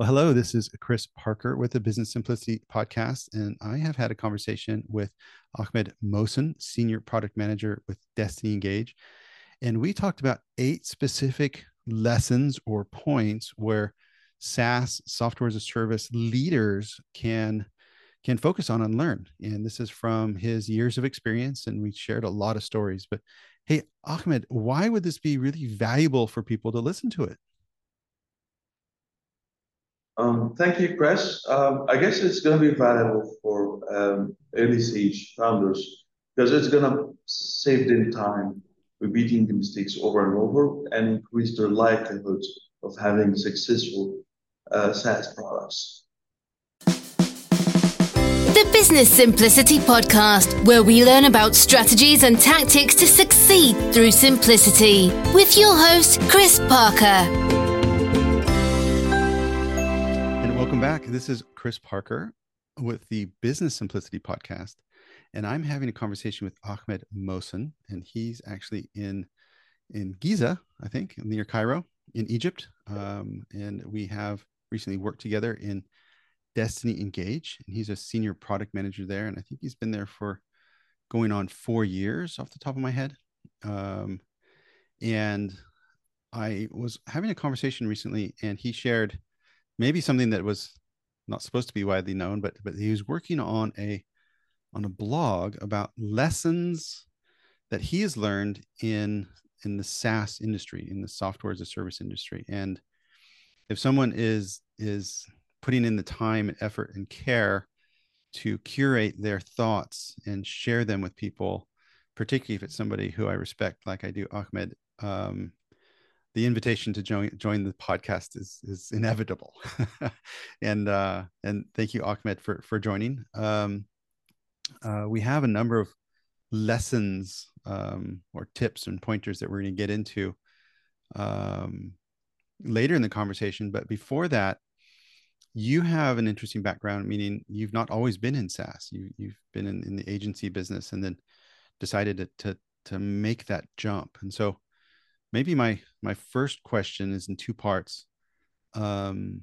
Well, hello, this is Chris Parker with the Business Simplicity podcast, and I have had a conversation with Ahmed Mohsen, Senior Product Manager with Dstny Engage. And we talked about eight specific lessons or points where SaaS, software as a service leaders can can focus on and learn. And this is from his years of experience, and we shared a lot of stories. But hey, Ahmed, why would this be really valuable for people to listen to it? Um, thank you, Chris. Um, I guess it's going to be valuable for um, early stage founders because it's going to save them time repeating the mistakes over and over and increase their likelihood of having successful uh, SaaS products. The Business Simplicity Podcast, where we learn about strategies and tactics to succeed through simplicity, with your host, Chris Parker. Back. This is Chris Parker with the Business Simplicity Podcast. And I'm having a conversation with Ahmed Mohsen, and he's actually in in Giza, I think, near Cairo, in Egypt. Um, and we have recently worked together in Dstny Engage, and he's a senior product manager there. And I think he's been there for going on four years off the top of my head. Um, and I was having a conversation recently, and he shared maybe something that was not supposed to be widely known, but but he was working on a on a blog about lessons that he has learned in in the SaaS industry, in the software as a service industry. And if someone is is putting in the time and effort and care to curate their thoughts and share them with people, particularly if it's somebody who I respect, like I do, Ahmed, um, the invitation to join join the podcast is is inevitable. And uh and thank you ahmed for for joining. Um uh we have a number of lessons um or tips and pointers that we're going to get into um later in the conversation. But before that you have an interesting background meaning you've not always been in saas. You you've been in, in the agency business and then decided to, to to make that jump. And so maybe my my first question is in two parts. Um,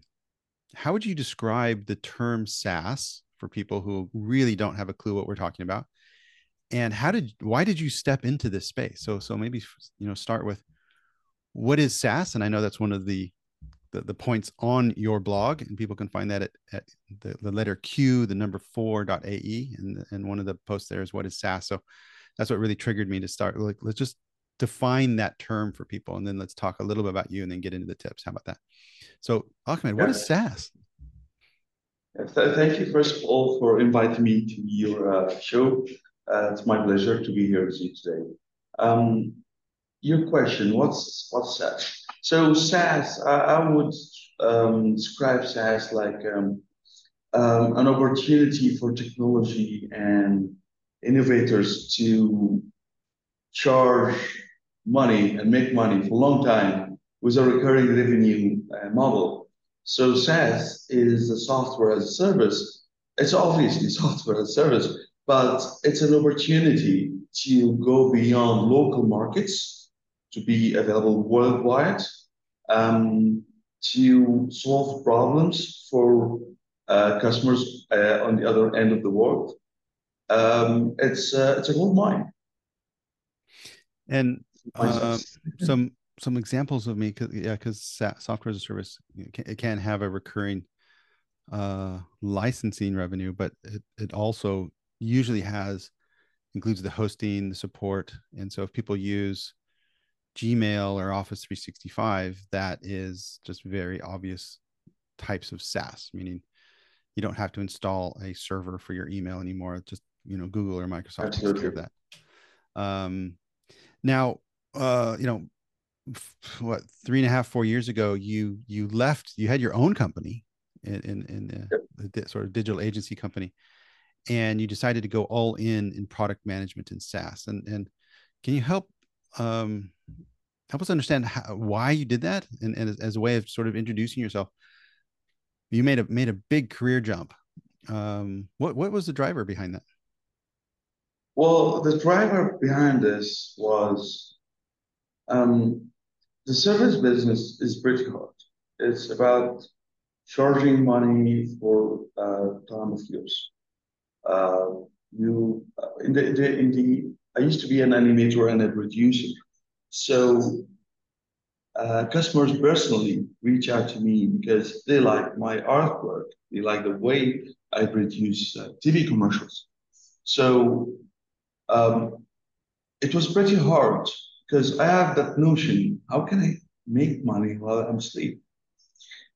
how would you describe the term SaaS for people who really don't have a clue what we're talking about? And how did why did you step into this space? So so maybe you know start with what is SaaS, and I know that's one of the the, the points on your blog, and people can find that at, at the, the letter Q, the number four dot AE, and and one of the posts there is what is SaaS. So that's what really triggered me to start. Like, let's just define that term for people and then let's talk a little bit about you and then get into the tips. How about that? So ahmed what is saas? Thank you first of all for inviting me to your uh, show. Uh, it's my pleasure to be here with you today. Um, your question what's what's SaaS? so SaaS I, I would um, describe SaaS like um, um, an opportunity for technology and innovators to charge money and make money for a long time with a recurring revenue uh, model. So SaaS is a software as a service. It's obviously software as a service, but it's an opportunity to go beyond local markets to be available worldwide, um, to solve problems for uh, customers uh, on the other end of the world. Um, it's uh, it's a gold mine. And uh, some some examples of me, cause, yeah, because software as a service it can, it can have a recurring uh, licensing revenue, but it, it also usually has includes the hosting, the support, and so if people use Gmail or Office 365, that is just very obvious types of SaaS, meaning you don't have to install a server for your email anymore. Just you know, Google or Microsoft takes care of that. Um, now, uh, you know, what three and a half, four years ago, you you left. You had your own company in in, in the sort of digital agency company, and you decided to go all in in product management and SaaS. And and can you help um, help us understand how, why you did that, and, and as, as, a way of sort of introducing yourself? You made a made a big career jump. Um, what what was the driver behind that? Well, the driver behind this was um, the service business is pretty hard. It's about charging money for uh, time of use. Uh, you uh, in the, the in the I used to be an animator and a producer, so uh, customers personally reach out to me because they like my artwork, they like the way I produce uh, TV commercials. So um, it was pretty hard because I have that notion: how can I make money while I'm asleep?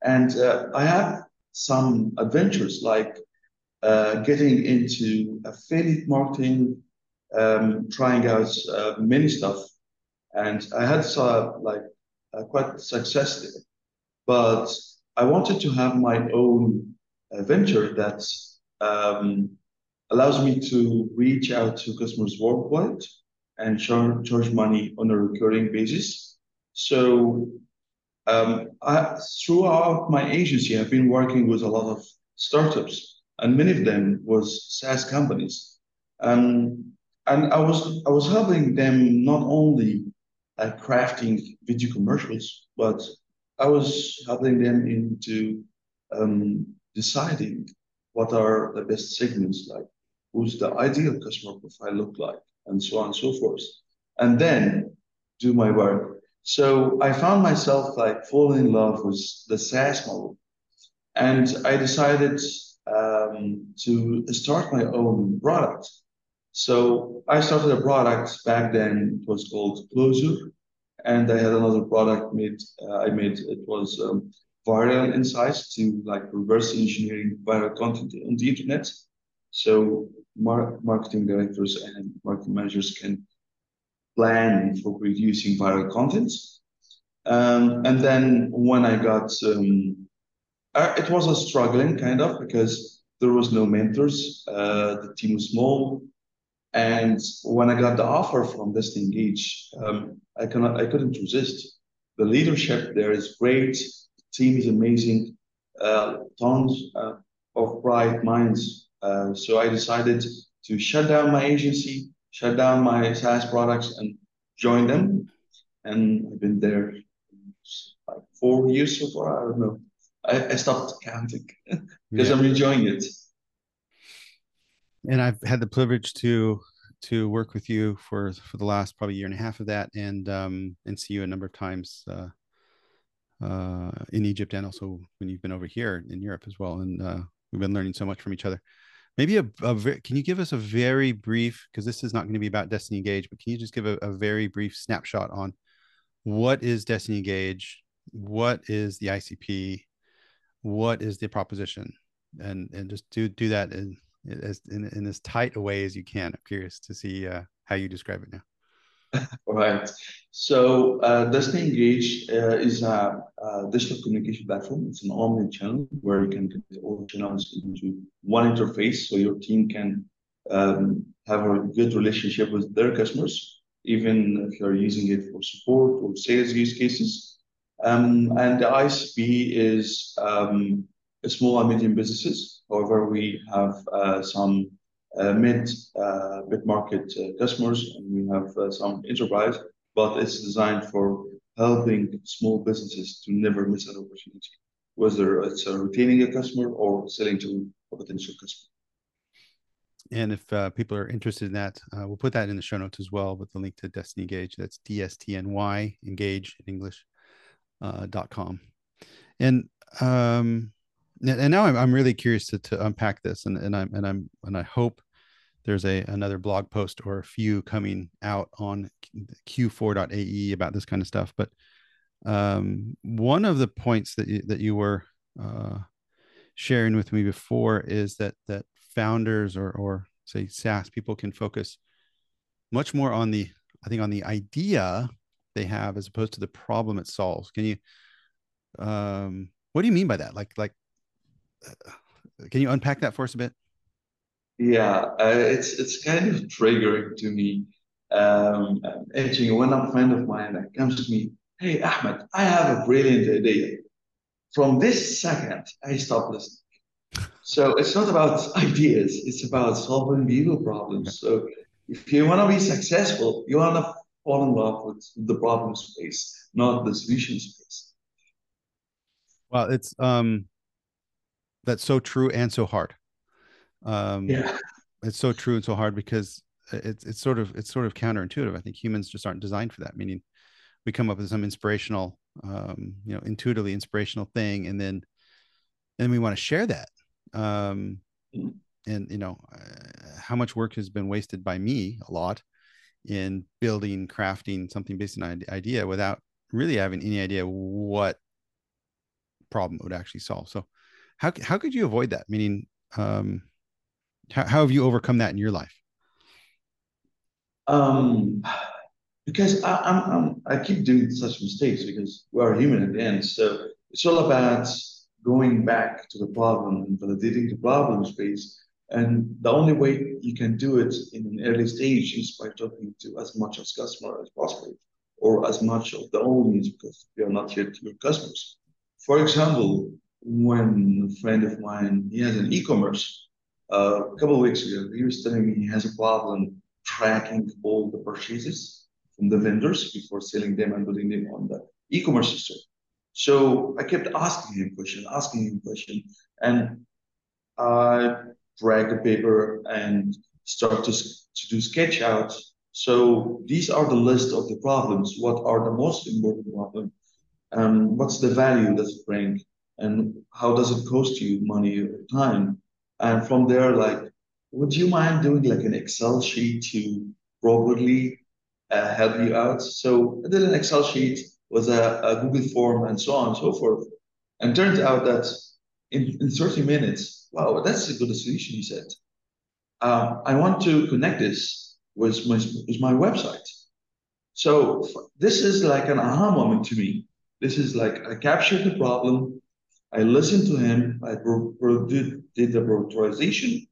And uh, I have some adventures like uh, getting into affiliate marketing, um, trying out uh, many stuff, and I had uh, like uh, quite success there. But I wanted to have my own venture that um, allows me to reach out to customers worldwide and charge, charge money on a recurring basis. So um, I, throughout my agency, I've been working with a lot of startups, and many of them was SaaS companies. Um, and I was I was helping them not only uh, crafting video commercials, but I was helping them into um, deciding what are the best segments, like who's the ideal customer profile look like, and so on and so forth, and then do my work. So I found myself like falling in love with the SaaS model, and I decided um, to start my own product. So I started a product back then. It was called Closer, and I had another product made. Uh, I made it was um, viral insights to like reverse engineering viral content on the internet. So mar- marketing directors and marketing managers can plan for producing viral content. Um, and then when I got, um, uh, it was a struggling kind of because there was no mentors. Uh, the team was small. And when I got the offer from Dstny Engage, um, I cannot, I couldn't resist. The leadership there is great. The team is amazing. Uh, tons uh, of bright minds. Uh, so I decided to shut down my agency, shut down my SaaS products, and join them. And I've been there like four years so far. I don't know. I, I stopped counting because yeah. I'm enjoying it and I've had the privilege to to work with you for for the last probably year and a half of that, and um, and see you a number of times uh, uh, in Egypt, and also when you've been over here in Europe as well. And uh, we've been learning so much from each other. Maybe a, a can you give us a very brief because this is not going to be about Dstny Engage, but can you just give a, a very brief snapshot on what is Dstny Engage, what is the ICP, what is the proposition, and and just do do that in as in, in as tight a way as you can. I'm curious to see uh, how you describe it now. Right. So uh, Dstny Engage uh, is a, a, digital communication platform. It's an omni-channel where you can get all channels into one interface, so your team can um, have a good relationship with their customers, even if you're using it for support or sales use cases. Um, and the ICP is um, small and medium businesses. However, we have uh, some uh, uh, mid market customers, and we have some enterprise, but it's designed for helping small businesses to never miss an opportunity, whether it's retaining a customer or selling to a potential customer. And if uh, people are interested in that, uh, we'll put that in the show notes as well with the link to Dstny Engage. That's D S T N Y Engage in English uh, dot com. And um, now I'm, really curious to, unpack this and I hope there's a another blog post or a few coming out on q4.ae about this kind of stuff but um, one of the points that you, that you were uh, sharing with me before is that that founders or or say SaaS people can focus much more on the I think on the idea they have as opposed to the problem it solves. Can you um what do you mean by that? Like like can you unpack that for us a bit? Yeah, uh, it's it's kind of triggering to me. Um, actually, when a friend of mine comes to me, hey Ahmed, I have a brilliant idea. From this second, I stop listening. So it's not about ideas; it's about solving real problems. So if you want to be successful, you want to fall in love with the problem space, not the solution space. Well, it's um that's so true and so hard. Um, yeah, it's so true and so hard because it's it's sort of it's sort of counterintuitive. I think humans just aren't designed for that. Meaning, we come up with some inspirational, um, you know, intuitively inspirational thing, and then and we want to share that. Um, and you know, uh, how much work has been wasted by me a lot in building, crafting something based on an idea without really having any idea what problem it would actually solve. So, how how could you avoid that? Meaning, um, how, how have you overcome that in your life? Um, because I, I'm, I'm I keep doing such mistakes because we are human at the end. So it's all about going back to the problem and validating the problem space. And the only way you can do it in an early stage is by talking to as much as customer as possible, or as much of the audience because we are not yet your customers. For example, when a friend of mine he has an e-commerce, a couple of weeks ago, he was telling me he has a problem tracking all the purchases from the vendors before selling them and putting them on the e-commerce store. So I kept asking him question, asking him question, and I drag the paper and start to, to do sketch out. So these are the list of the problems. What are the most important problems? Um, what's the value does it bring? And how does it cost you money or time? And from there, like, would you mind doing like an Excel sheet to properly uh, help you out? So I did an Excel sheet with a, a, Google form and so on and so forth. And turned out that in, in 30 minutes, wow, that's a good solution, he said. Um, I want to connect this with my, with my website. So this is like an aha moment to me. This is like I captured the problem, I listened to him, I did, did the prioritization,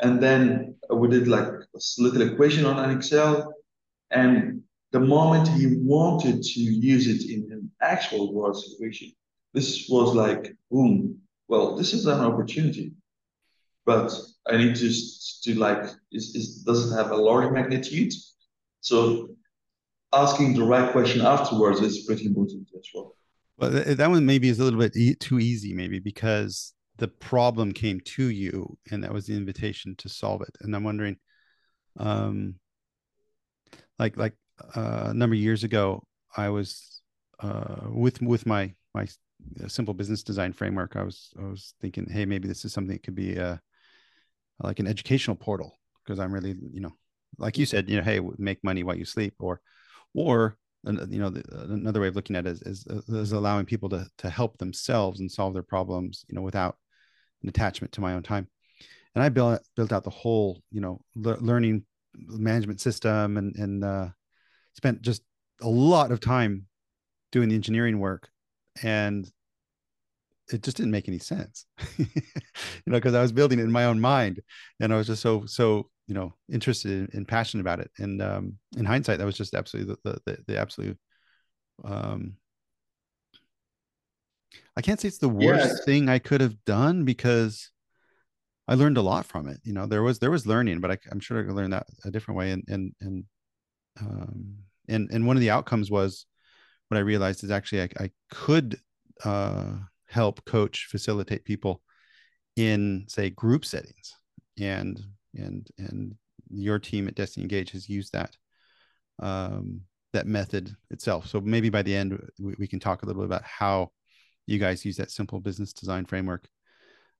and then we did like a little equation on an Excel. And the moment he wanted to use it in an actual world situation, this was like, boom, well, this is an opportunity. But I need to, to like, is, is, does it have a large magnitude? So asking the right question afterwards is pretty important as well. Well, that one maybe is a little bit e- too easy, maybe because the problem came to you and that was the invitation to solve it. And i'm wondering um like like uh, a number of years ago i was uh with with my my simple business design framework i was i was thinking hey maybe this is something that could be a like an educational portal because i'm really you know like you said you know hey make money while you sleep or or you know another way of looking at it is, is, is allowing people to to help themselves and solve their problems you know without an attachment to my own time. And I built built out the whole, you know, le- learning management system and and uh, spent just a lot of time doing the engineering work, and it just didn't make any sense, you know, because I was building it in my own mind, and I was just so so you know interested and passionate about it. And um, in hindsight, that was just absolutely the the, the absolute um, I can't say it's the worst thing I could have done because I learned a lot from it. You know, there was there was learning, but I, am sure I could learn that a different way. And and and um, and and one of the outcomes was what I realized is actually I, I could uh, help coach facilitate people in say group settings, and and and your team at Dstny Engage has used that um, that method itself. So maybe by the end we, we can talk a little bit about how you guys use that simple business design framework.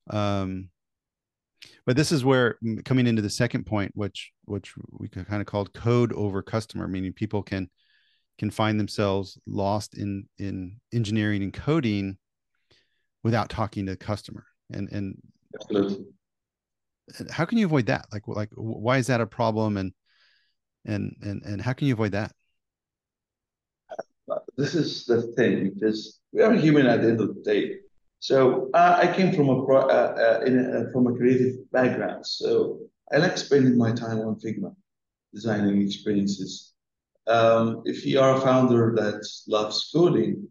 Um, but this is where coming into the second point, which which we kind of called code over customer, meaning people can can find themselves lost in in engineering and coding without talking to the customer. And and Absolutely. How can you avoid that? Like like why is that a problem? And and and and how can you avoid that? This is the thing because we are human at the end of the day. So uh, I came from a pro, uh, uh, a, from a creative background, so I like spending my time on Figma, designing experiences. Um, if you are a founder that loves coding,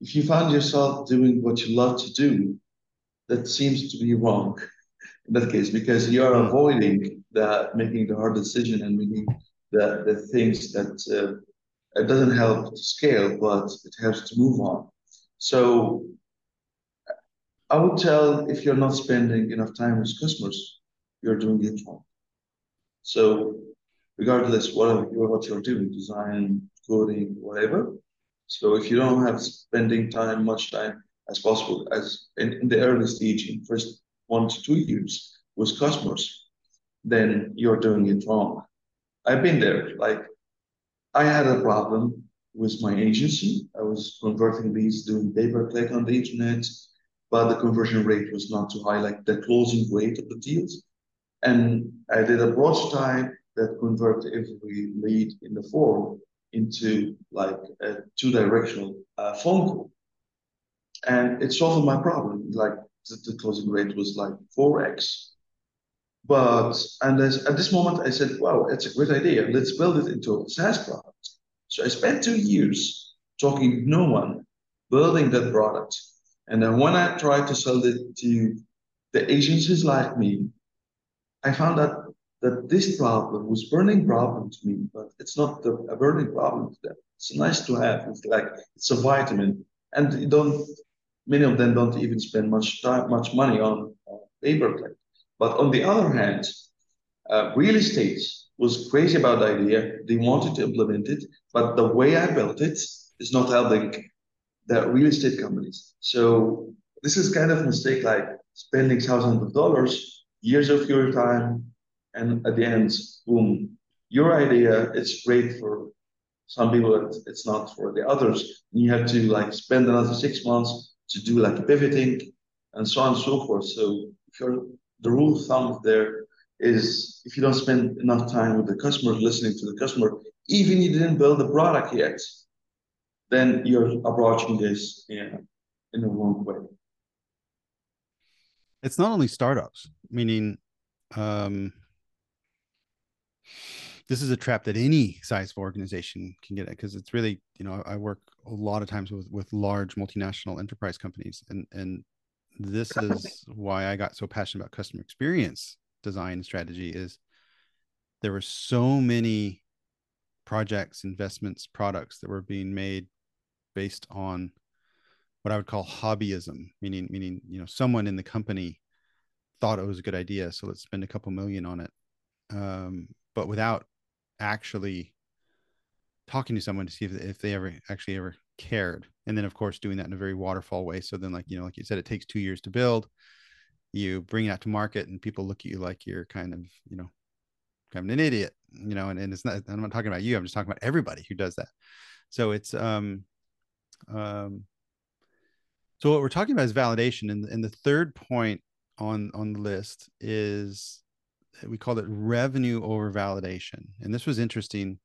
if you find yourself doing what you love to do, that seems to be wrong in that case because you are hmm. avoiding the making the hard decision and making the, the things that uh, it doesn't help to scale, but it helps to move on. So I would tell if you're not spending enough time with customers, you're doing it wrong. So regardless what what you're doing, design, coding, whatever. So if you don't have spending time, much time as possible, as in, in the early stage, in first one to years with customers, then you're doing it wrong. I've been there. Like I had a problem with my agency. I was converting leads doing pay per click on the internet, but the conversion rate was not too high, like the closing rate of the deals. And I did a prototype that converted every lead in the form into like a two-directional uh, phone call. And it solved my problem. Like the, closing rate was like 4x. But and as, at this moment, I said, "Wow, it's a great idea. Let's build it into a SaaS product." So I spent two years talking to no one, building that product, and then when I tried to sell it to the agencies like me, I found that that this problem was burning problem to me, but it's not the, a burning problem to them. It's nice to have. It's like it's a vitamin, and you don't. Many of them don't even spend much time, much money on, on pay per. But on the other hand, uh, real estate was crazy about the idea. They wanted to implement it, but the way I built it is not helping the real estate companies. So this is kind of mistake like spending thousands of dollars, years of your time, and at the end, boom, your idea, it's great for some people, it's not for the others. And you have to like spend another six months to do like pivoting and so on and so forth. So if you're, the rule of thumb there is if you don't spend enough time with the customer, listening to the customer, even you didn't build the product yet, then you're approaching this in, in the wrong way. It's not only startups, meaning um, this is a trap that any size of organization can get at because it's really you know I work a lot of times with with large multinational enterprise companies and and this is why I got so passionate about customer experience design strategy is there were so many projects investments products that were being made based on what I would call hobbyism meaning meaning you know someone in the company thought it was a good idea so let's spend a couple million on it. Um, but without actually talking to someone to see if, if they ever actually ever cared. And then of course doing that in a very waterfall way. So then like you know like you said it takes two years to build. You bring it out to market and people look at you like you're kind of you know kind of an idiot you know and, and it's not i'm not talking about you. I'm just talking about everybody who does that. So it's um um so what we're talking about is validation. And, and the third point on on the list is we called it revenue over validation and this was interesting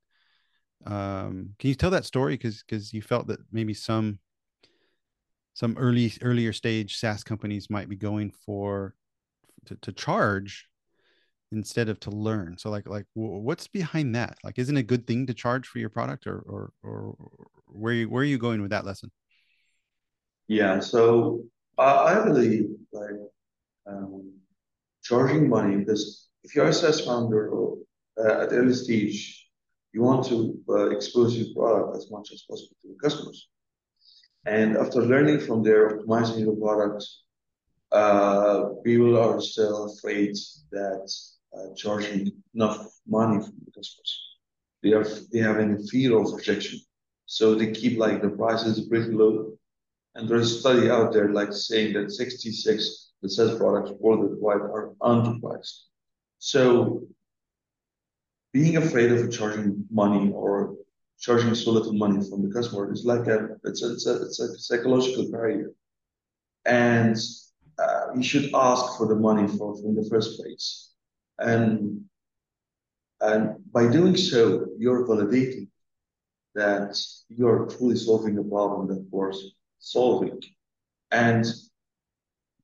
um, can you tell that story because because you felt that maybe some some early earlier stage SaaS companies might be going for to, to charge instead of to learn. So like like what's behind that? Like isn't it a good thing to charge for your product or or or where you where are you going with that lesson? Yeah, so I believe like um, charging money because if you're a SaaS founder or uh, at early stage, you want to uh, expose your product as much as possible to the customers. And after learning from there, optimizing your product, uh, people are still afraid that uh, charging enough money from the customers. They are they having a fear of rejection, so they keep like the prices pretty low. And there's a study out there like saying that 66 that says products worldwide are underpriced. So being afraid of charging money or charging so little money from the customer is like a it's a, it's a, it's a psychological barrier. And uh, you should ask for the money for from the first place. And and by doing so you're validating that you're truly solving a problem that worth solving. And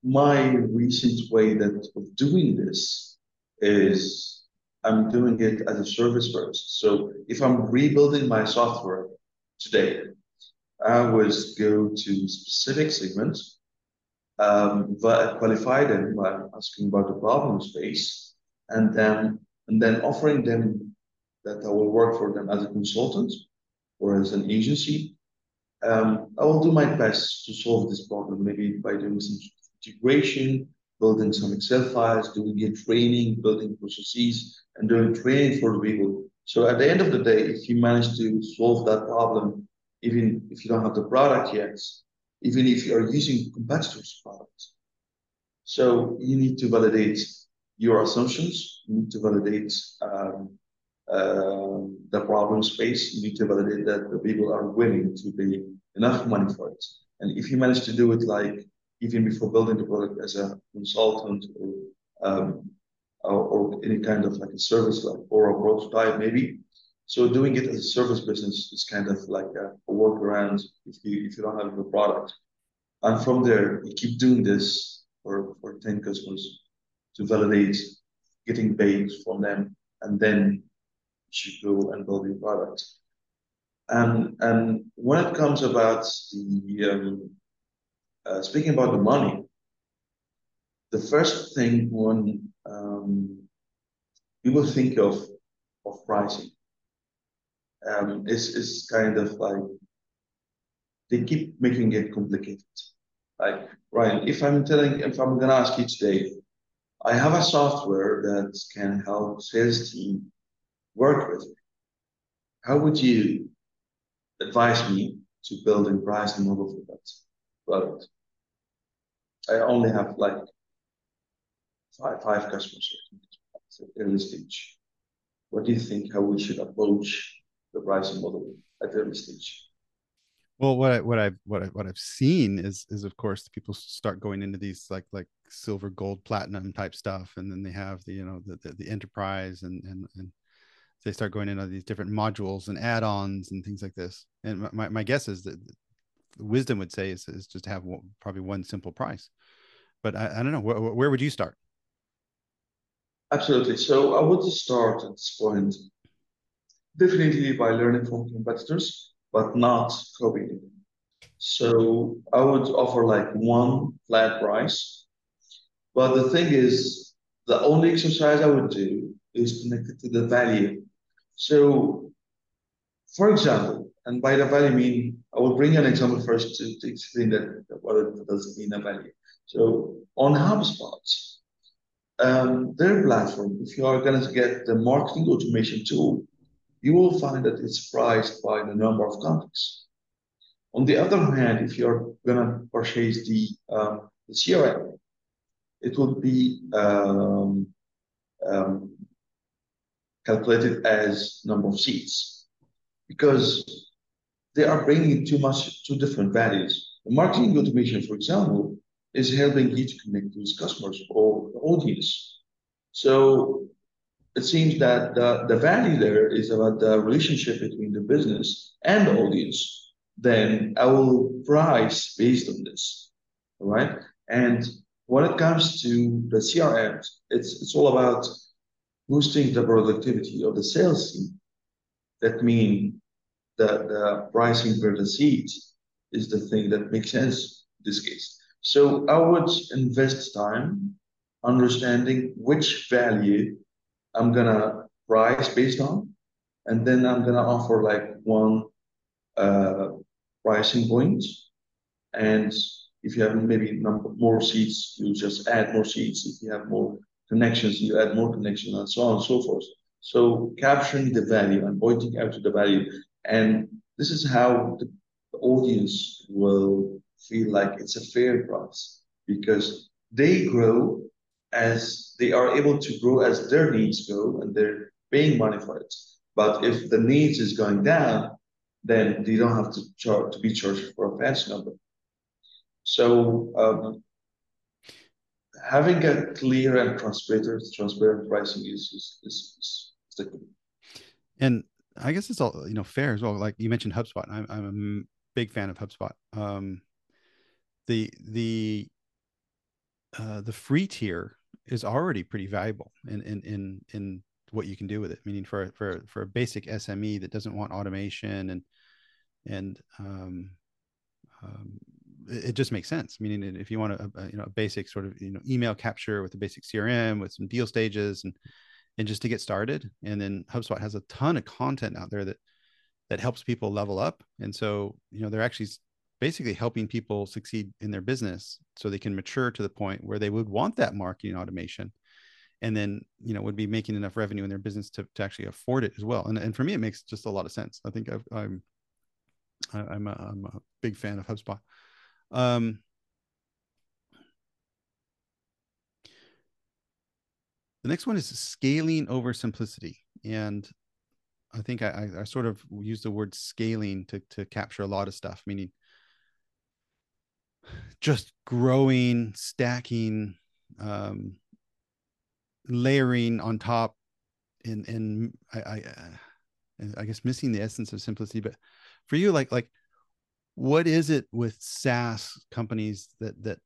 my recent way that of doing this is I'm doing it as a service first. So if I'm rebuilding my software today, I would go to specific segments, um, but qualify them by asking about the problem space, and then and then offering them that I will work for them as a consultant or as an agency. Um, I will do my best to solve this problem, maybe by doing some integration, building some Excel files, doing a training, building processes, and doing training for the people. So at the end of the day, if you manage to solve that problem, even if you don't have the product yet, even if you are using competitors' products, so you need to validate your assumptions. You need to validate um, uh, the problem space. You need to validate that the people are willing to pay enough money for it. And if you manage to do it like even before building the product as a consultant or um, or, any kind of like a service like or a prototype maybe. So doing it as a service business is kind of like a, a workaround if you if you don't have the product. And from there, you keep doing this for, for 10 customers to validate getting paid from them, and then you should go and build your product. And and when it comes about the um, uh, speaking about the money, the first thing when um, people think of of pricing um, is is kind of like they keep making it complicated. Like Ryan, if I'm telling, if I'm gonna ask you today, I have a software that can help sales team work with it. How would you advise me to build a pricing model for that product? I only have like five, five customers at early stage. What do you think how we should approach the pricing model at early stage? Well, what I what I what I what I've seen is is of course people start going into these like like silver, gold, platinum type stuff, and then they have the you know the the, the enterprise and and and they start going into these different modules and add-ons and things like this. And my my guess is that wisdom would say is, is just have one, probably one simple price. But I, I don't know where, where would you start? Absolutely. So I would start at this point definitely by learning from competitors but not copying. So I would offer like one flat price. But the thing is, the only exercise I would do is connected to the value. So, for example, and by the value I mean, I will bring an example first to, to explain that what it does mean a value. So on HubSpot, um, their platform, if you are going to get the marketing automation tool, you will find that it's priced by the number of contacts. On the other hand, if you're going to purchase the, um, the CRM, it will be um, um, calculated as number of seats because they are bringing too much, two different values. The marketing automation, for example, is helping you to connect with customers or audience. So it seems that the, the value there is about the relationship between the business and the audience, then I will price based on this. All right. And when it comes to the CRM, it's it's all about boosting the productivity of the sales team. That means that the pricing per the seat is the thing that makes sense in this case. So I would invest time understanding which value I'm gonna price based on, and then I'm gonna offer like one uh, pricing point. And if you have maybe number more seats, you just add more seats. If you have more connections, you add more connections, and so on and so forth. So capturing the value and pointing out to the value, and this is how the audience will feel like it's a fair price because they grow as they are able to grow as their needs go and they're paying money for it. But if the needs is going down, then they don't have to to be charged for a fancy number. So um, having a clear and transparent transparent pricing is is, is, is the key. And I guess it's all you know fair as well. Like you mentioned HubSpot, I'm I'm a big fan of HubSpot. Um, the the uh, the free tier is already pretty valuable in in in in what you can do with it. Meaning for for for a basic SME that doesn't want automation and and um, um, it, it, just makes sense. Meaning if you want a, a, you know a basic sort of you know email capture with a basic CRM with some deal stages and and just to get started. And then HubSpot has a ton of content out there that that helps people level up. And so you know they're actually basically helping people succeed in their business so they can mature to the point where they would want that marketing automation and then you know would be making enough revenue in their business to, to actually afford it as well and, and for me it makes just a lot of sense i think i am I'm a, I'm a big fan of hubspot um, the next one is scaling over simplicity and i think I, I sort of use the word scaling to, to capture a lot of stuff meaning just growing stacking um, layering on top and and I, I uh, I guess missing the essence of simplicity. But for you, like like what is it with SaaS companies that that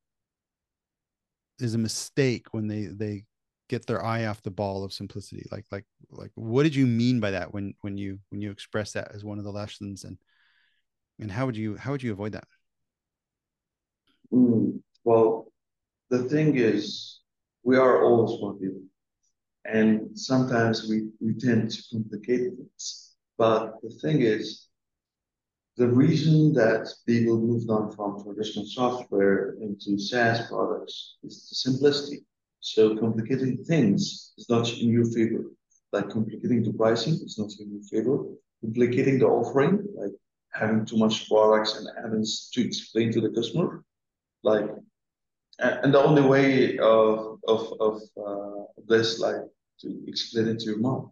is a mistake when they they get their eye off the ball of simplicity? Like like like what did you mean by that when when you when you express that as one of the lessons and and how would you how would you avoid that? Mm, well, the thing is, we are all smart people. And sometimes we, we tend to complicate things. But the thing is, the reason that people moved on from traditional software into SaaS products is the simplicity. So complicating things is not in your favor. Like complicating the pricing is not in your favor. Complicating the offering, like having too much products and having to explain to the customer, like and the only way of of of uh, this like to explain it to your mom.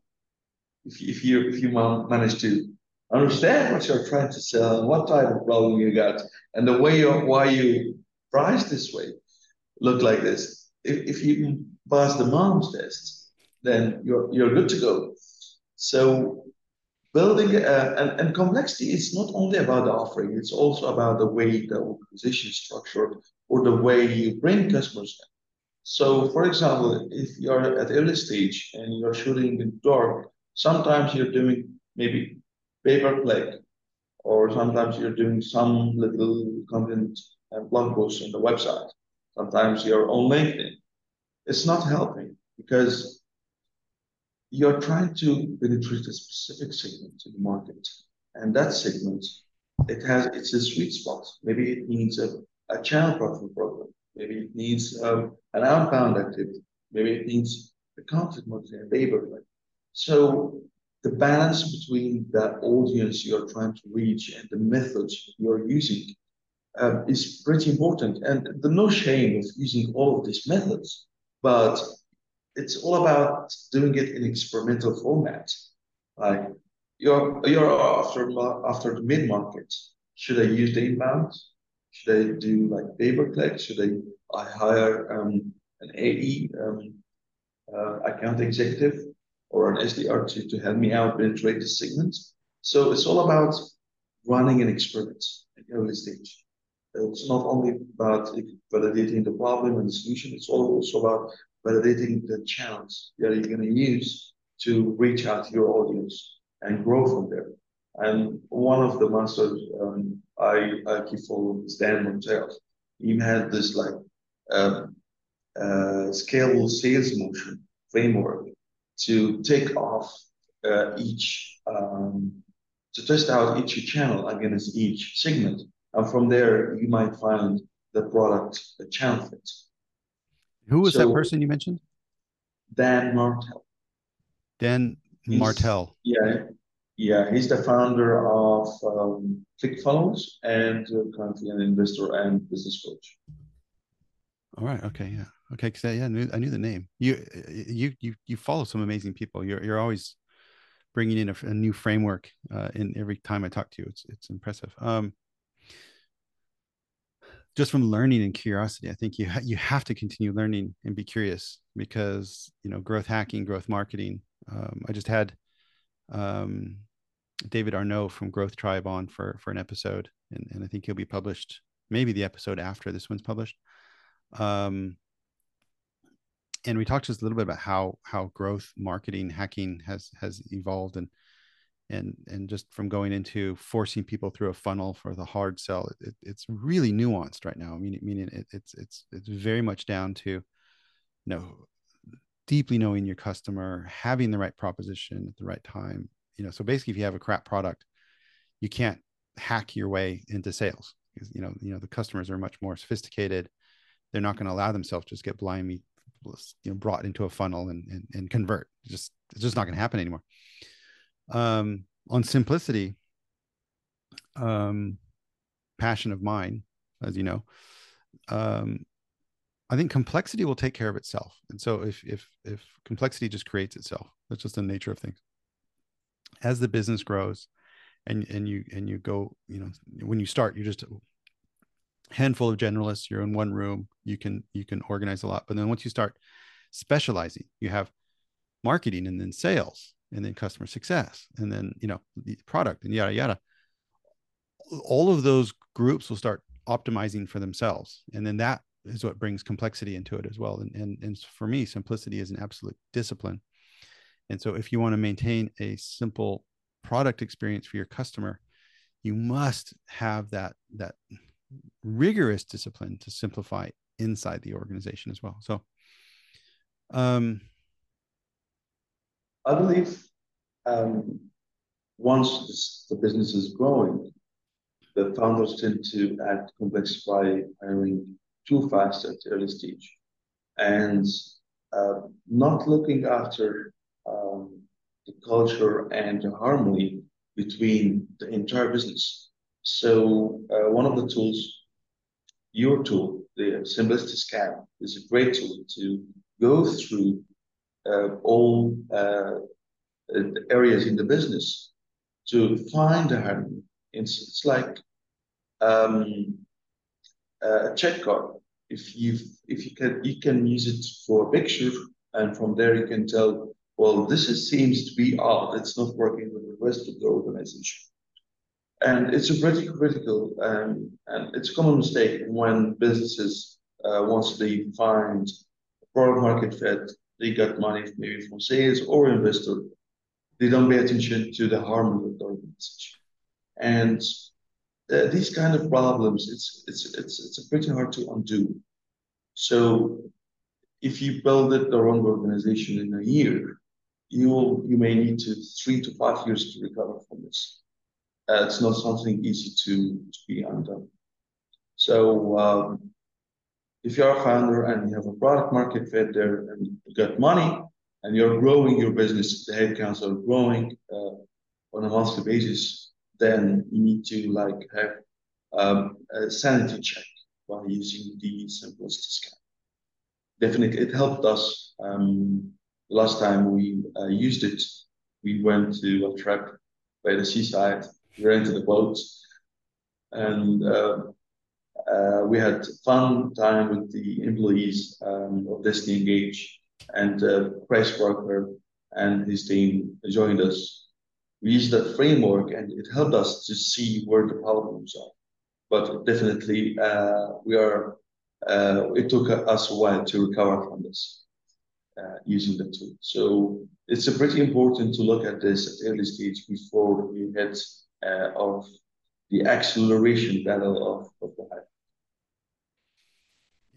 If, if you if you manage to understand what you're trying to sell and what type of problem you got and the way you why you price this way look like this. If, if you pass the mom's test, then you're you're good to go. So building and, and complexity is not only about the offering, it's also about the way the organization is structured or the way you bring customers in. So, for example, if you're at early stage and you're shooting in the dark, sometimes you're doing maybe pay per click, or sometimes you're doing some little content and blog posts on the website. Sometimes you're on LinkedIn. It's not helping because you're trying to penetrate a specific segment in the market, and that segment it has it's a sweet spot. Maybe it needs a, a channel profile program Maybe it needs um, an outbound activity. Maybe it needs a content marketing and labor. So the balance between that audience you're trying to reach and the methods you're using uh, is pretty important. And there's no shame of using all of these methods, but it's all about doing it in experimental format. Like you're you're after after the mid market. Should I use the inbound? Should I do like pay per click? Should I, I hire um, an AE, um, uh, account executive, or an SDR to, to help me out penetrate the segments? So it's all about running an experiment at early stage. It's not only about validating the problem and the solution, it's also about validating the channels that you're going to use to reach out to your audience and grow from there. And one of the masters um, I, I keep following is Dan Martell. He had this like um, uh, scalable sales motion framework to take off uh, each, um, to test out each channel against each segment. And from there, you might find the product, the channel fit. Who was so, that person you mentioned? Dan Martell. Dan Martell. Yeah, yeah, he's the founder of um, ClickFunnels and uh, currently an investor and business coach. All right. Okay. Yeah. Okay. Because yeah, I knew, I knew the name. You you you you follow some amazing people. You're you're always bringing in a, a new framework uh, in every time I talk to you. It's it's impressive. Um, just from learning and curiosity, I think you ha- you have to continue learning and be curious because you know growth hacking, growth marketing. Um, I just had um, David Arnoux from Growth Tribe on for for an episode, and, and I think he'll be published maybe the episode after this one's published. Um, and we talked just a little bit about how how growth marketing hacking has has evolved and and and just from going into forcing people through a funnel for the hard sell it, it's really nuanced right now I mean meaning it, it's it's it's very much down to you know deeply knowing your customer, having the right proposition at the right time. You know, so basically, if you have a crap product, you can't hack your way into sales. you know you know the customers are much more sophisticated they're not going to allow themselves to just get blindly you know brought into a funnel and and, and convert it's just it's just not going to happen anymore um on simplicity um passion of mine as you know um i think complexity will take care of itself. And so if if if complexity just creates itself that's just the nature of things. As the business grows and and you and you go you know when you start you're just a handful of generalists you're in one room you can you can organize a lot. But then once you start specializing you have marketing and then sales and then customer success and then you know the product and yada yada all of those groups will start optimizing for themselves and then that is what brings complexity into it as well and and, and for me simplicity is an absolute discipline and so if you want to maintain a simple product experience for your customer, you must have that that rigorous discipline to simplify inside the organization as well. So um I believe um, once this, the business is growing, the founders tend to add complexity by hiring too fast at the early stage and uh, not looking after um, the culture and the harmony between the entire business. So uh, one of the tools, your tool, the Simplicity Scan, is a great tool to go through all uh, areas in the business to find the harmony. It's, it's like um, a check card. If you if you can you can use it for a picture, and from there you can tell well, this is, seems to be odd. It's not working with the rest of the organization. And it's a pretty critical, um, and it's a common mistake when businesses, uh, once they find product market fit, they got money maybe from sales or investor, they don't pay attention to the harm of the organization. And uh, these kind of problems, it's, it's, it's, it's pretty hard to undo. So if you build it the wrong organization in a year, you will, you may need to three to five years to recover from this. Uh, it's not something easy to, to be undone. So um, if you're a founder and you have a product market fit there and you got money and you're growing your business, the headcounts are growing uh, on a monthly basis, then you need to like have um, a sanity check by using the simplicity scan. Definitely, it helped us um, last time we uh, used it, we went to a trip by the seaside, we rented a boat, and uh, we had fun time with the employees um, of Dstny Engage, and uh, Parker and his team joined us. We used that framework, and it helped us to see where the problems are. But definitely, uh, we are. Uh, it took us a while to recover from this uh, using the tool. So it's a pretty important to look at this at early stage before we hit uh, of the acceleration battle of, of the hype.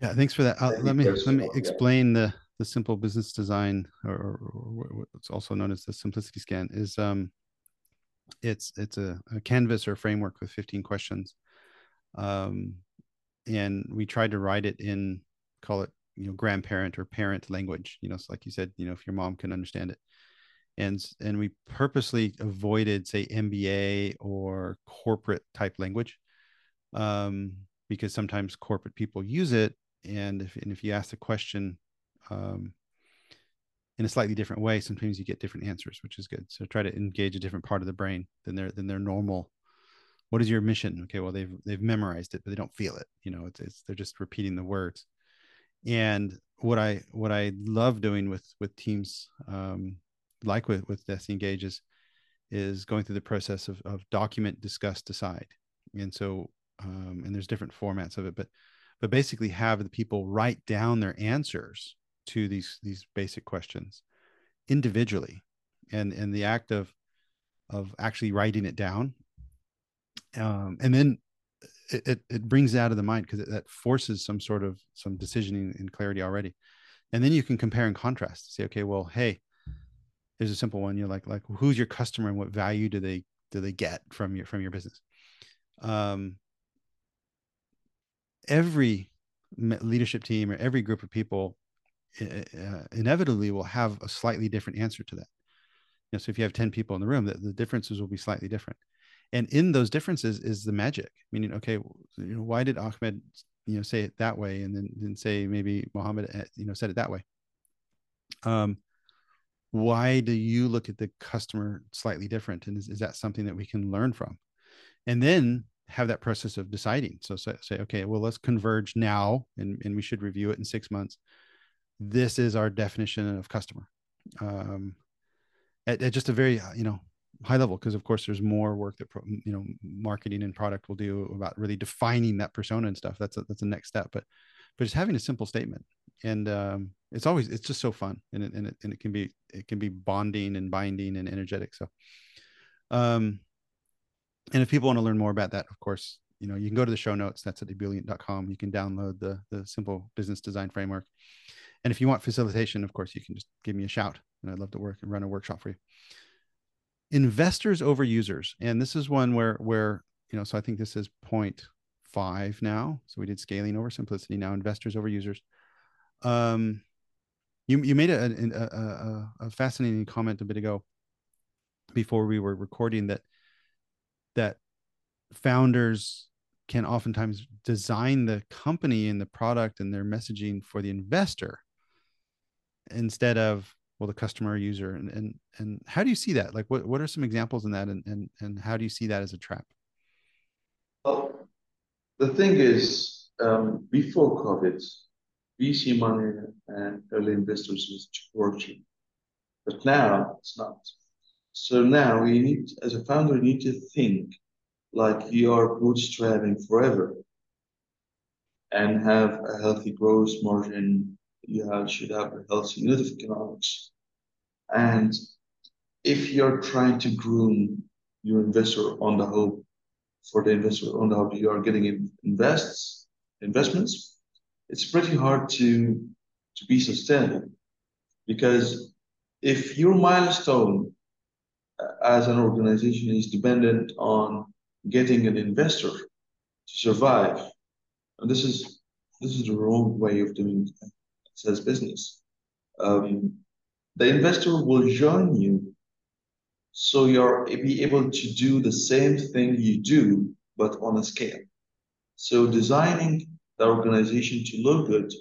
Yeah, thanks for that. Uh, let me let me explain the the simple business design, or, or, what's also known as the simplicity scan, is um, it's it's a, a canvas or framework with 15 questions, um, and we tried to write it in call it you know grandparent or parent language you know so like you said you know if your mom can understand it. And and we purposely avoided say mba or corporate type language um, because sometimes corporate people use it and if, and if you ask the question um, in a slightly different way sometimes you get different answers which is good. So try to engage a different part of the brain than their than their normal what is your mission? Okay well they've they've memorized it but they don't feel it you know it's, it's they're just repeating the words. And what i what i love doing with with teams um, like with with Dstny Engages is going through the process of, of document discuss decide. And so um, and there's different formats of it but but basically have the people write down their answers to these these basic questions individually. And and the act of of actually writing it down um, and then it, it brings it out of the mind because that forces some sort of some decisioning and clarity already. And then you can compare and contrast say okay well hey there's a simple one. You're like like who's your customer and what value do they do they get from your from your business? Um every leadership team or every group of people uh, inevitably will have a slightly different answer to that. You know, so if you have 10 people in the room, the, the differences will be slightly different. And in those differences is the magic. Meaning, okay, you know, why did Ahmed, you know, say it that way, and then then say maybe Mohammed, uh, you know, said it that way. Um, why do you look at the customer slightly different, and is, is that something that we can learn from? And then have that process of deciding. So say, okay, well, let's converge now, and and we should review it in six months. This is our definition of customer. Um, at, at just a very you know high level because of course there's more work that you know marketing and product will do about really defining that persona and stuff. That's a, that's the next step. But but just having a simple statement and um, it's always it's just so fun and it, and it, and it can be it can be bonding and binding and energetic. So um and if people want to learn more about that of course you know you can go to the show notes that's at ebullient.com you can download the the simple business design framework and if you want facilitation, of course, you can just give me a shout and I'd love to work and run a workshop for you. Investors over users. And this is one where, where, you know, so I think this is point five now. So we did scaling over simplicity. Now investors over users. Um, you, you made a, a, a, a fascinating comment a bit ago before we were recording that, that founders can oftentimes design the company and the product and their messaging for the investor instead of well the customer user. And and and how do you see that? Like what, what are some examples in that and, and and how do you see that as a trap? Well the thing is um, before covid vc money and early investors was working. But now it's not so now you need as a founder you need to think like you are bootstrapping forever and have a healthy gross margin you have, should have a healthy unit of economics. And if you're trying to groom your investor on the hope for the investor on the hope you are getting invests investments, it's pretty hard to to be sustainable because if your milestone as an organization is dependent on getting an investor to survive, and this is this is the wrong way of doing says business. Um, the investor will join you so you're be able to do the same thing you do, but on a scale. So designing the organization to look good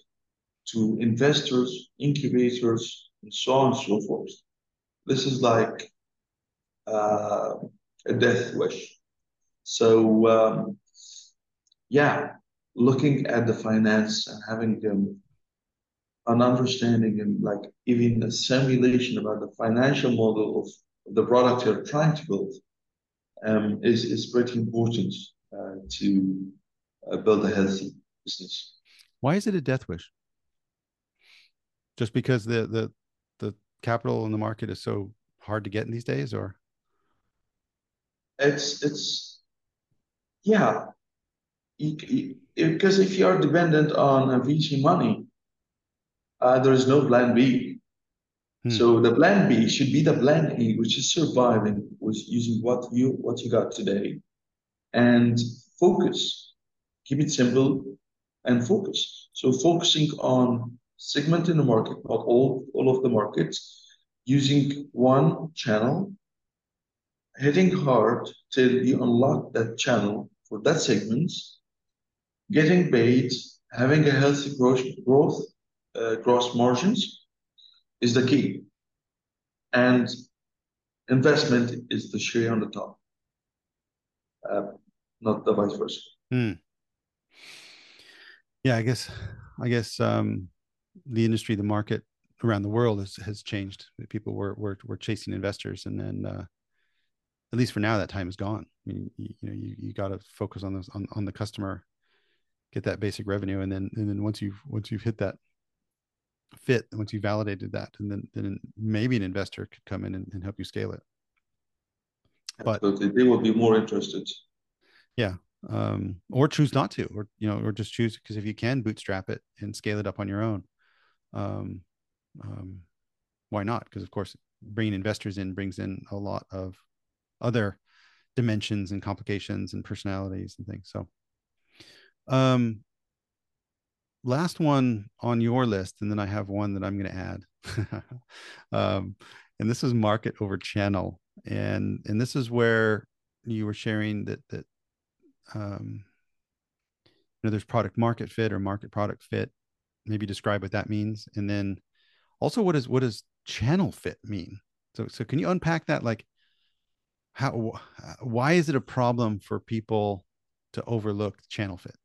to investors, incubators, and so on and so forth. This is like uh, a death wish. So um, yeah, looking at the finance and having them an understanding and like even a simulation about the financial model of the product you're trying to build um, is, is pretty important uh, to uh, build a healthy business. Why is it a death wish? Just because the the the capital in the market is so hard to get in these days, or it's it's yeah, because if you are dependent on VC money, uh, there is no plan B. Hmm. So the plan B should be the plan A, which is surviving with using what you what you got today, and focus. Keep it simple and focus. So focusing on segmenting the market, not all all of the markets, using one channel, hitting hard till you unlock that channel for that segment, getting paid, having a healthy growth, growth uh, gross margins is the key. And investment is the share on the top, uh, not the vice versa. Hmm. Yeah, I guess, I guess um, the industry, the market around the world has, has changed. People were, were, were chasing investors and then, uh, at least for now, that time is gone. I mean, you, you know, you, you got to focus on this, on, on the customer, get that basic revenue. And then, and then once you've, once you've hit that fit once you validated that and then then maybe an investor could come in and, and help you scale it but Absolutely. they will be more interested yeah um, or choose not to or you know or just choose because if you can bootstrap it and scale it up on your own um, um, why not because of course bringing investors in brings in a lot of other dimensions and complications and personalities and things so um last one on your list, and then I have one that I'm going to add. um, and this is market over channel, and and this is where you were sharing that that um, you know there's product market fit or market product fit. Maybe describe what that means, and then also what is what does channel fit mean? So so can you unpack that? Like how why is it a problem for people to overlook channel fit?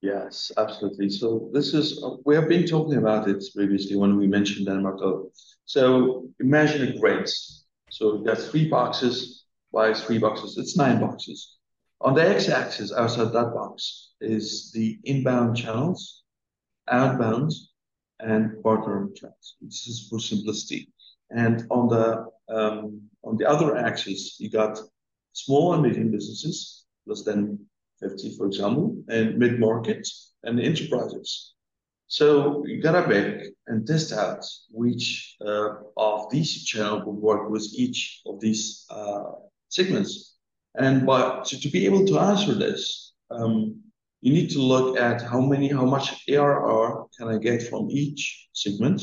Yes, absolutely. So this is, uh, we have been talking about it previously when we mentioned Dan Martell. So imagine a grid. So you got three boxes by three boxes. It's nine boxes. On the x-axis outside that box is the inbound channels, outbound, and partner channels. This is for simplicity. And on the um, on the other axis, you got small and medium businesses, less than 50, for example, and mid-market and enterprises. So you gotta pick and test out which uh, of these channels will work with each of these uh, segments. And but to, to, be able to answer this, um, you need to look at how many, how much ARR can I get from each segment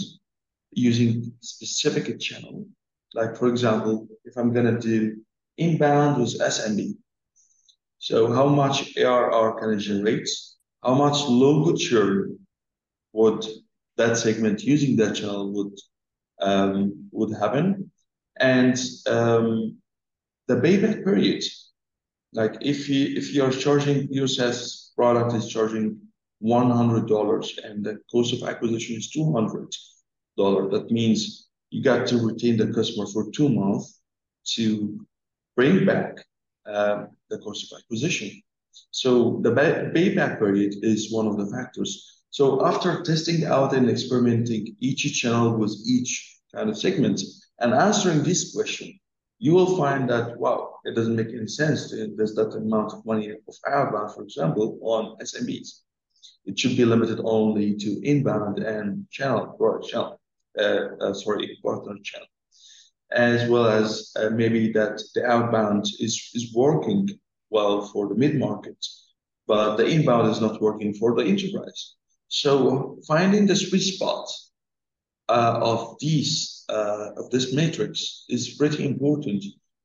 using specific channel. Like for example, if I'm gonna do inbound with SMB, so how much ARR can it generate? How much logo churn would that segment using that channel would um, would happen? And um, the payback period. Like if you if you're charging your SaaS product is charging one hundred dollars and the cost of acquisition is two hundred dollar, that means you got to retain the customer for two months to bring back uh, the cost of acquisition. So the payback period is one of the factors. So after testing out and experimenting each channel with each kind of segment and answering this question, you will find that, wow, it doesn't make any sense to invest that amount of money of outbound, for example, on SMBs. It should be limited only to inbound and channel, product channel, sorry, partner channel as well as uh, maybe that the outbound is, is working well for the mid-market, but the inbound is not working for the enterprise. So finding the sweet spot uh, of these uh, of this matrix is pretty important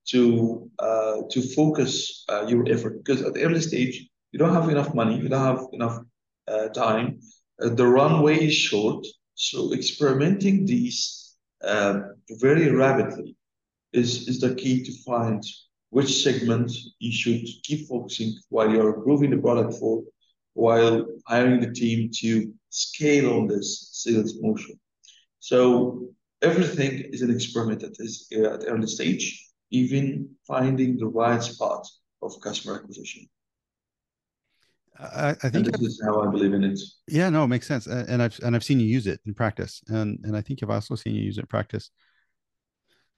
to uh, to focus uh, your effort because at the early stage you don't have enough money, you don't have enough uh, time, the runway is short. So experimenting these uh, very rapidly is, is the key to find which segment you should keep focusing while you're improving the product for, while hiring the team to scale on this sales motion. So everything is an experiment at this at early stage, even finding the right spot of customer acquisition. I, I think and this is how I believe in it. Yeah, no, it makes sense, and I've and I've seen you use it in practice, and and I think I've also seen you use it in practice.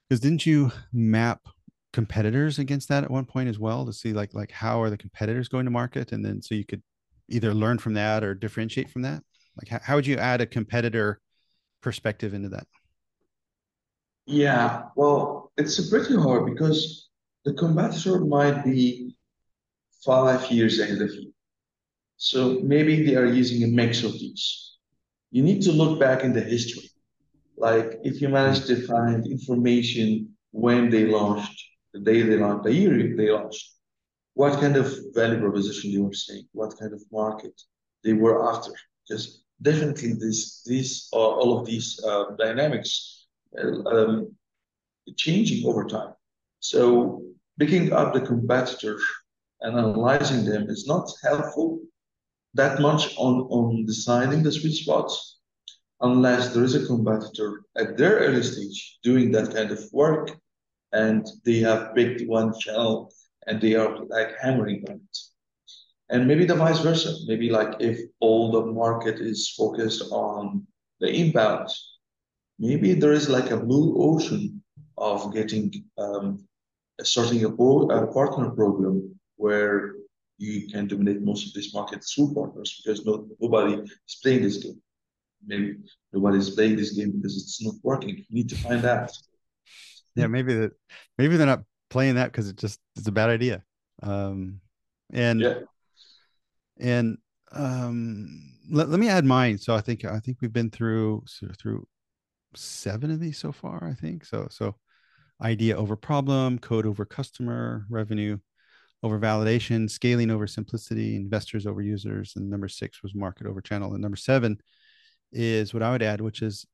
Because didn't you map competitors against that at one point as well to see like like how are the competitors going to market, and then so you could either learn from that or differentiate from that. Like how, how would you add a competitor perspective into that? Yeah, well, it's pretty hard because the competitor might be five years ahead of you so maybe they are using a mix of these. You need to look back in the history. Like if you manage to find information when they launched, the day they launched, the year they launched, what kind of value proposition they were saying, what kind of market they were after. Because definitely this, this, uh, all of these uh, dynamics uh, um, changing over time. So picking up the competitor and analyzing them is not helpful that much on, on deciding the sweet spots unless there is a competitor at their early stage doing that kind of work and they have picked one channel and they are like hammering on it. And maybe the vice versa. Maybe like if all the market is focused on the inbound, maybe there is like a blue ocean of getting um, starting a, a partner program where you can dominate most of this market through partners because no, nobody is playing this game. Maybe nobody is playing this game because it's not working. You need to find out. Yeah, maybe that maybe they're not playing that because it just it's a bad idea. Um, and yeah. and um, let, let me add mine. So I think I think we've been through through seven of these so far. I think so. So idea over problem, code over customer, revenue over validation, scaling over simplicity, investors over users, and number six was market over channel. And number seven is what I would add, which is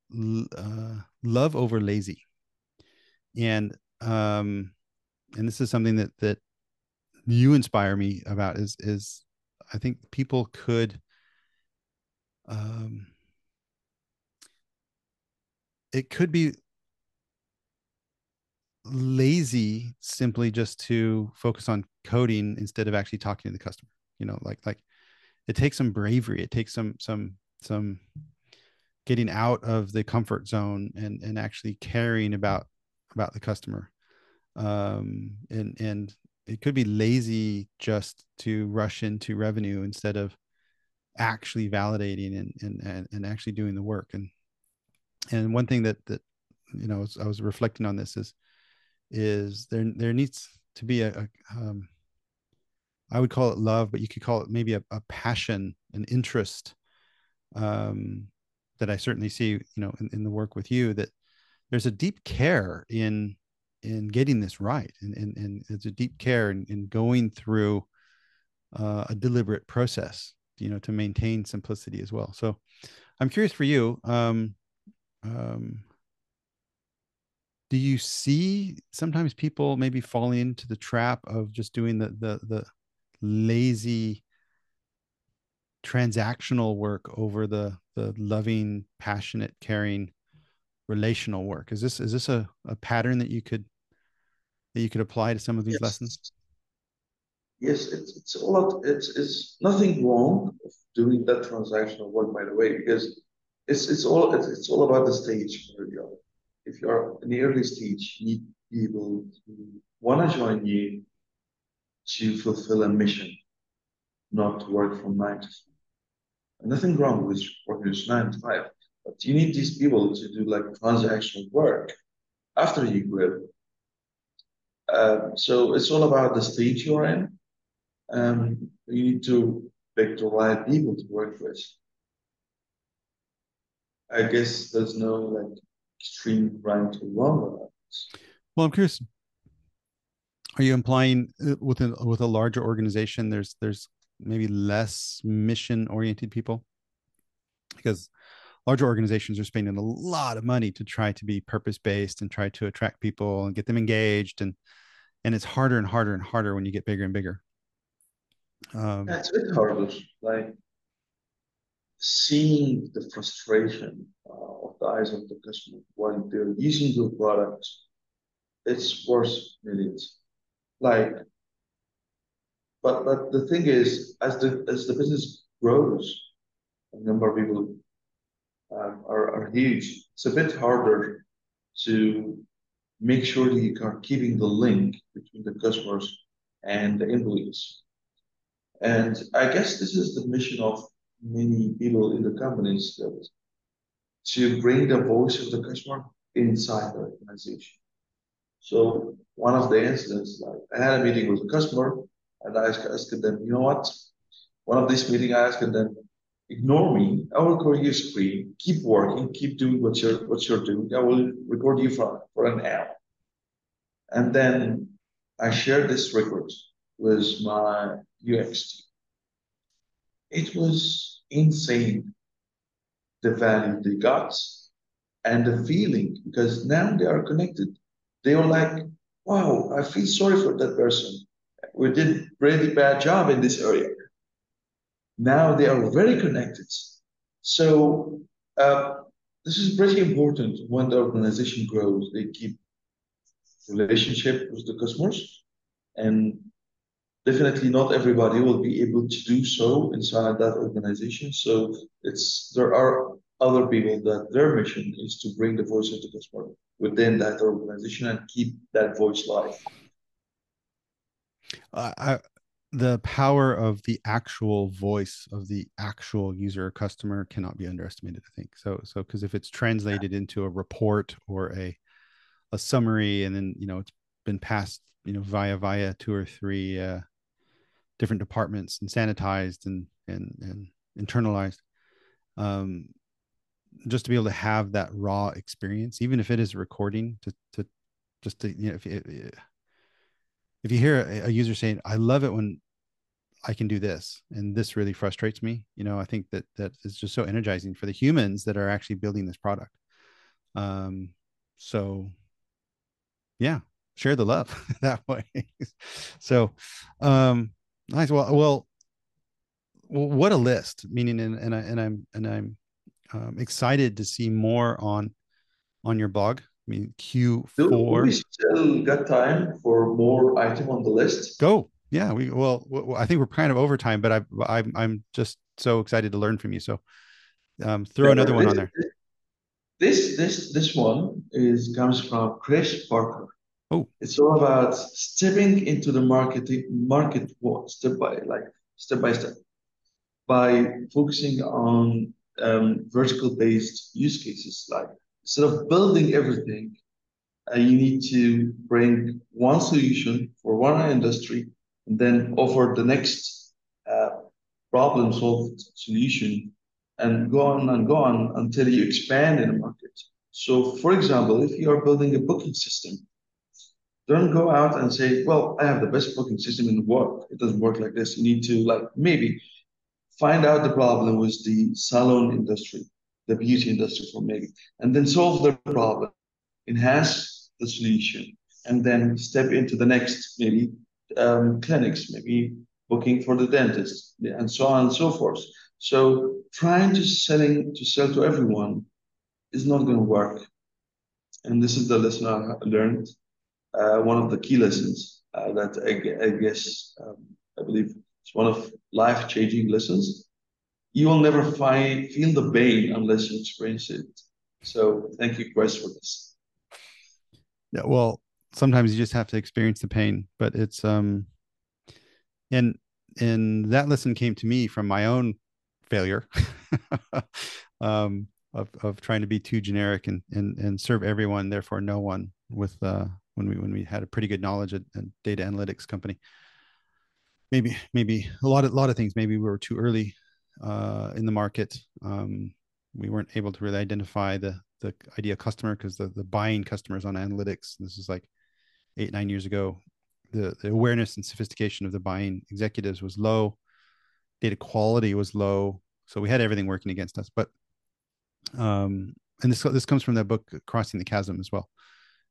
uh, love over lazy. And um, and this is something that that you inspire me about is is I think people could um, it could be lazy simply just to focus on coding instead of actually talking to the customer you know like like it takes some bravery it takes some some some getting out of the comfort zone and and actually caring about about the customer. Um and and it could be lazy just to rush into revenue instead of actually validating and and and, actually doing the work. And and one thing that that you know I was reflecting on this is is there there needs to be a, a um, I would call it love, but you could call it maybe a, a passion, an interest um, that I certainly see, you know, in, in, the work with you. That there's a deep care in in getting this right, and and, and it's a deep care in, in going through uh, a deliberate process, you know, to maintain simplicity as well. So, I'm curious for you. Um, um, do you see sometimes people maybe falling into the trap of just doing the the the lazy transactional work over the the loving passionate caring relational work? Is this is this a, a pattern that you could that you could apply to some of these yes. lessons? Yes it's it's all it's it's nothing wrong of doing that transactional work by the way because it's it's all it's, it's all about the stage where you're if you're in the early stage, you need people who want to join you to fulfill a mission, not to work from nine to five. Nothing wrong with working just nine to five, but you need these people to do like transactional work after you grow. Um, so it's all about the stage you're in. Um, you need to pick the right people to work with. I guess there's no like extreme right or wrong Well, I'm curious. Are you implying uh, with a, with a larger organization, there's there's maybe less mission oriented people? Because larger organizations are spending a lot of money to try to be purpose based and try to attract people and get them engaged and and it's harder and harder and harder when you get bigger and bigger um, that's a bit harder like seeing the frustration uh, of the eyes of the customer when they're using your products, it's worth millions. Like, but but the thing is, as the as the business grows, a number of people uh, are are huge. It's a bit harder to make sure that you are keeping the link between the customers and the employees. And I guess this is the mission of many people in the companies that to bring the voice of the customer inside the organization. So one of the incidents, like I had a meeting with a customer and I asked them, you know what? One of these meetings, I asked them, ignore me. I will record your screen. Keep working. Keep doing what you're what you're doing. I will record you for, for an hour. And then I shared this record with my UX team. It was insane the value they got and the feeling because now they are connected. They were like, wow, I feel sorry for that person. We did a really bad job in this area. Now they are very connected. So uh, this is pretty important when the organization grows. They keep relationship with the customers and definitely not everybody will be able to do so inside that organization. So it's there are other people that their mission is to bring the voice of the customer within that organization and keep that voice live. Uh, I, the power of the actual voice of the actual user or customer cannot be underestimated. I think so. So because if it's translated yeah. into a report or a a summary, and then you know it's been passed you know via via two or three uh, different departments and sanitized and and and internalized um just to be able to have that raw experience even if it is recording to to just to you know if if you hear a, a user saying i love it when i can do this and this really frustrates me you know i think that that is just so energizing for the humans that are actually building this product. Um so yeah share the love that way. So um nice. Well well what a list meaning and, and i and i'm and i'm um, excited to see more on on your blog. I mean q4 we still got time for more item on the list? Go. Yeah we well, i think we're kind of over time but i i'm, I'm just so excited to learn from you. So um, throw yeah, another one on there. this this this one is comes from chris parker Oh, it's all about stepping into the marketing market step by like step by step by focusing on um, vertical based use cases. Like instead of building everything, uh, you need to bring one solution for one industry and then offer the next uh, problem solved solution and go on and go on until you expand in the market. So, for example, if you are building a booking system, don't go out and say, well, I have the best booking system in the world. It doesn't work like this. You need to like maybe find out the problem with the salon industry, the beauty industry for maybe, and then solve the problem, enhance the solution, and then step into the next maybe um, clinics, maybe booking for the dentist, and so on and so forth. So trying to selling to sell to everyone is not going to work. And this is the lesson I learned one of the key lessons uh, that I, I guess um, I believe it's one of life changing lessons. You will never find feel the pain unless you experience it. So thank you, Chris, for this. Yeah, well, sometimes you just have to experience the pain, but it's um, and and that lesson came to me from my own failure. um, of, of trying to be too generic and, and, and serve everyone, therefore no one with, uh, when we when we had a pretty good knowledge at, at data analytics company. Maybe maybe a lot of lot of things. Maybe we were too early uh, in the market. Um, we weren't able to really identify the the ideal customer because the the buying customers on analytics. This is like eight nine years ago. The the awareness and sophistication of the buying executives was low. Data quality was low. So we had everything working against us. But um, and this this comes from that book Crossing the Chasm as well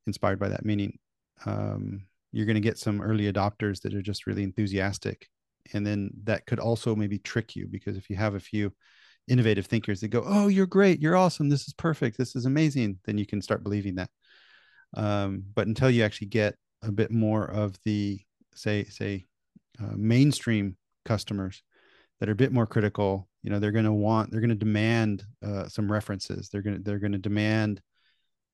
inspired by that. Meaning, um, you're going to get some early adopters that are just really enthusiastic, and then that could also maybe trick you because if you have a few innovative thinkers that go, "Oh, you're great, you're awesome, this is perfect, this is amazing," then you can start believing that. Um, but until you actually get a bit more of the say say uh, mainstream customers that are a bit more critical you know they're going to want they're going to demand uh, some references they're going to they're going to demand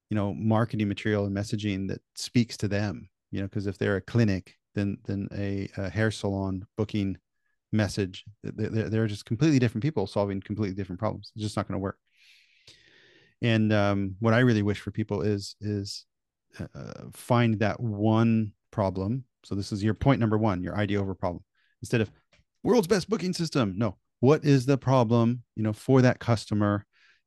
you know marketing material and messaging that speaks to them you know because if they're a clinic then then a, a hair salon booking message they're, they're just completely different people solving completely different problems. It's just not going to work. And um, what i really wish for people is is uh, uh, find that one problem. So this is your point number one your idea over problem. Instead of world's best booking system. No. What is the problem you know for that customer?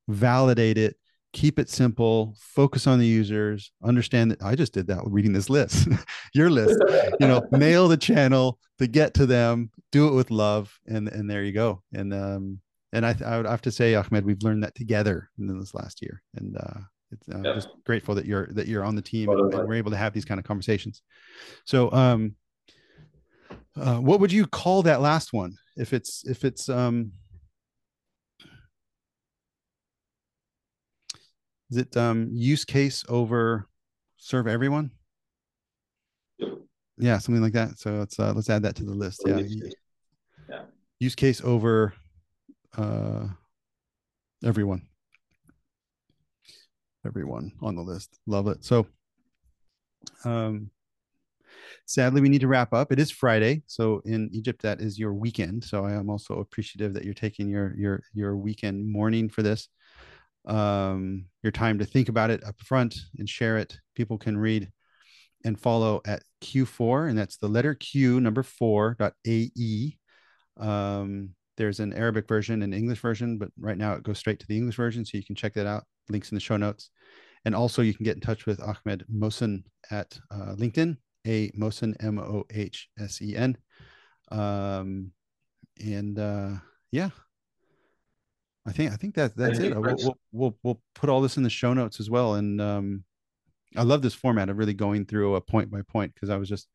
Validate it keep it simple focus on the users understand that i just did that reading this list your list you know nail the channel to get to them do it with love and and there you go. And um and i i would have to say ahmed we've learned that together in this last year. And uh it's, i'm yeah. just grateful that you're that you're on the team and, and, we're able to have these kind of conversations. So um uh, what would you call that last one? If it's if it's um Is it um, use case over serve everyone? Yeah, something like that. So let's uh, let's add that to the list. Yeah. Yeah. Use case over uh, everyone. Everyone on the list. Love it. So um sadly we need to wrap up it is friday so in egypt that is your weekend so i am also appreciative that you're taking your your your weekend morning for this um, your time to think about it up front and share it. People can read and follow at Q4, and that's the letter Q number four dot AE. Um, there's an Arabic version and English version, but right now it goes straight to the English version. So you can check that out. Links in the show notes. And also you can get in touch with Ahmed Mohsen at uh, LinkedIn, A Mohsen, M O H S E N. Um, and uh, yeah, I think I think that that's Thank it. We'll, we'll we'll we'll put all this in the show notes as well. And um, I love this format of really going through a point by point because I was just,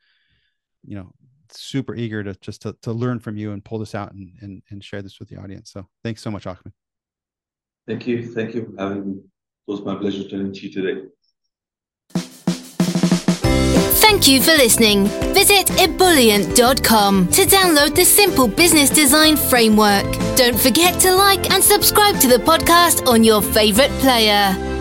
you know, super eager to just to, to learn from you and pull this out and, and and share this with the audience. So thanks so much, Ahmed. Thank you. Thank you for having me. It was my pleasure to meet you today. Thank you for listening. Visit ebullient.com to download the Simple Business Design Framework. Don't forget to like and subscribe to the podcast on your favorite player.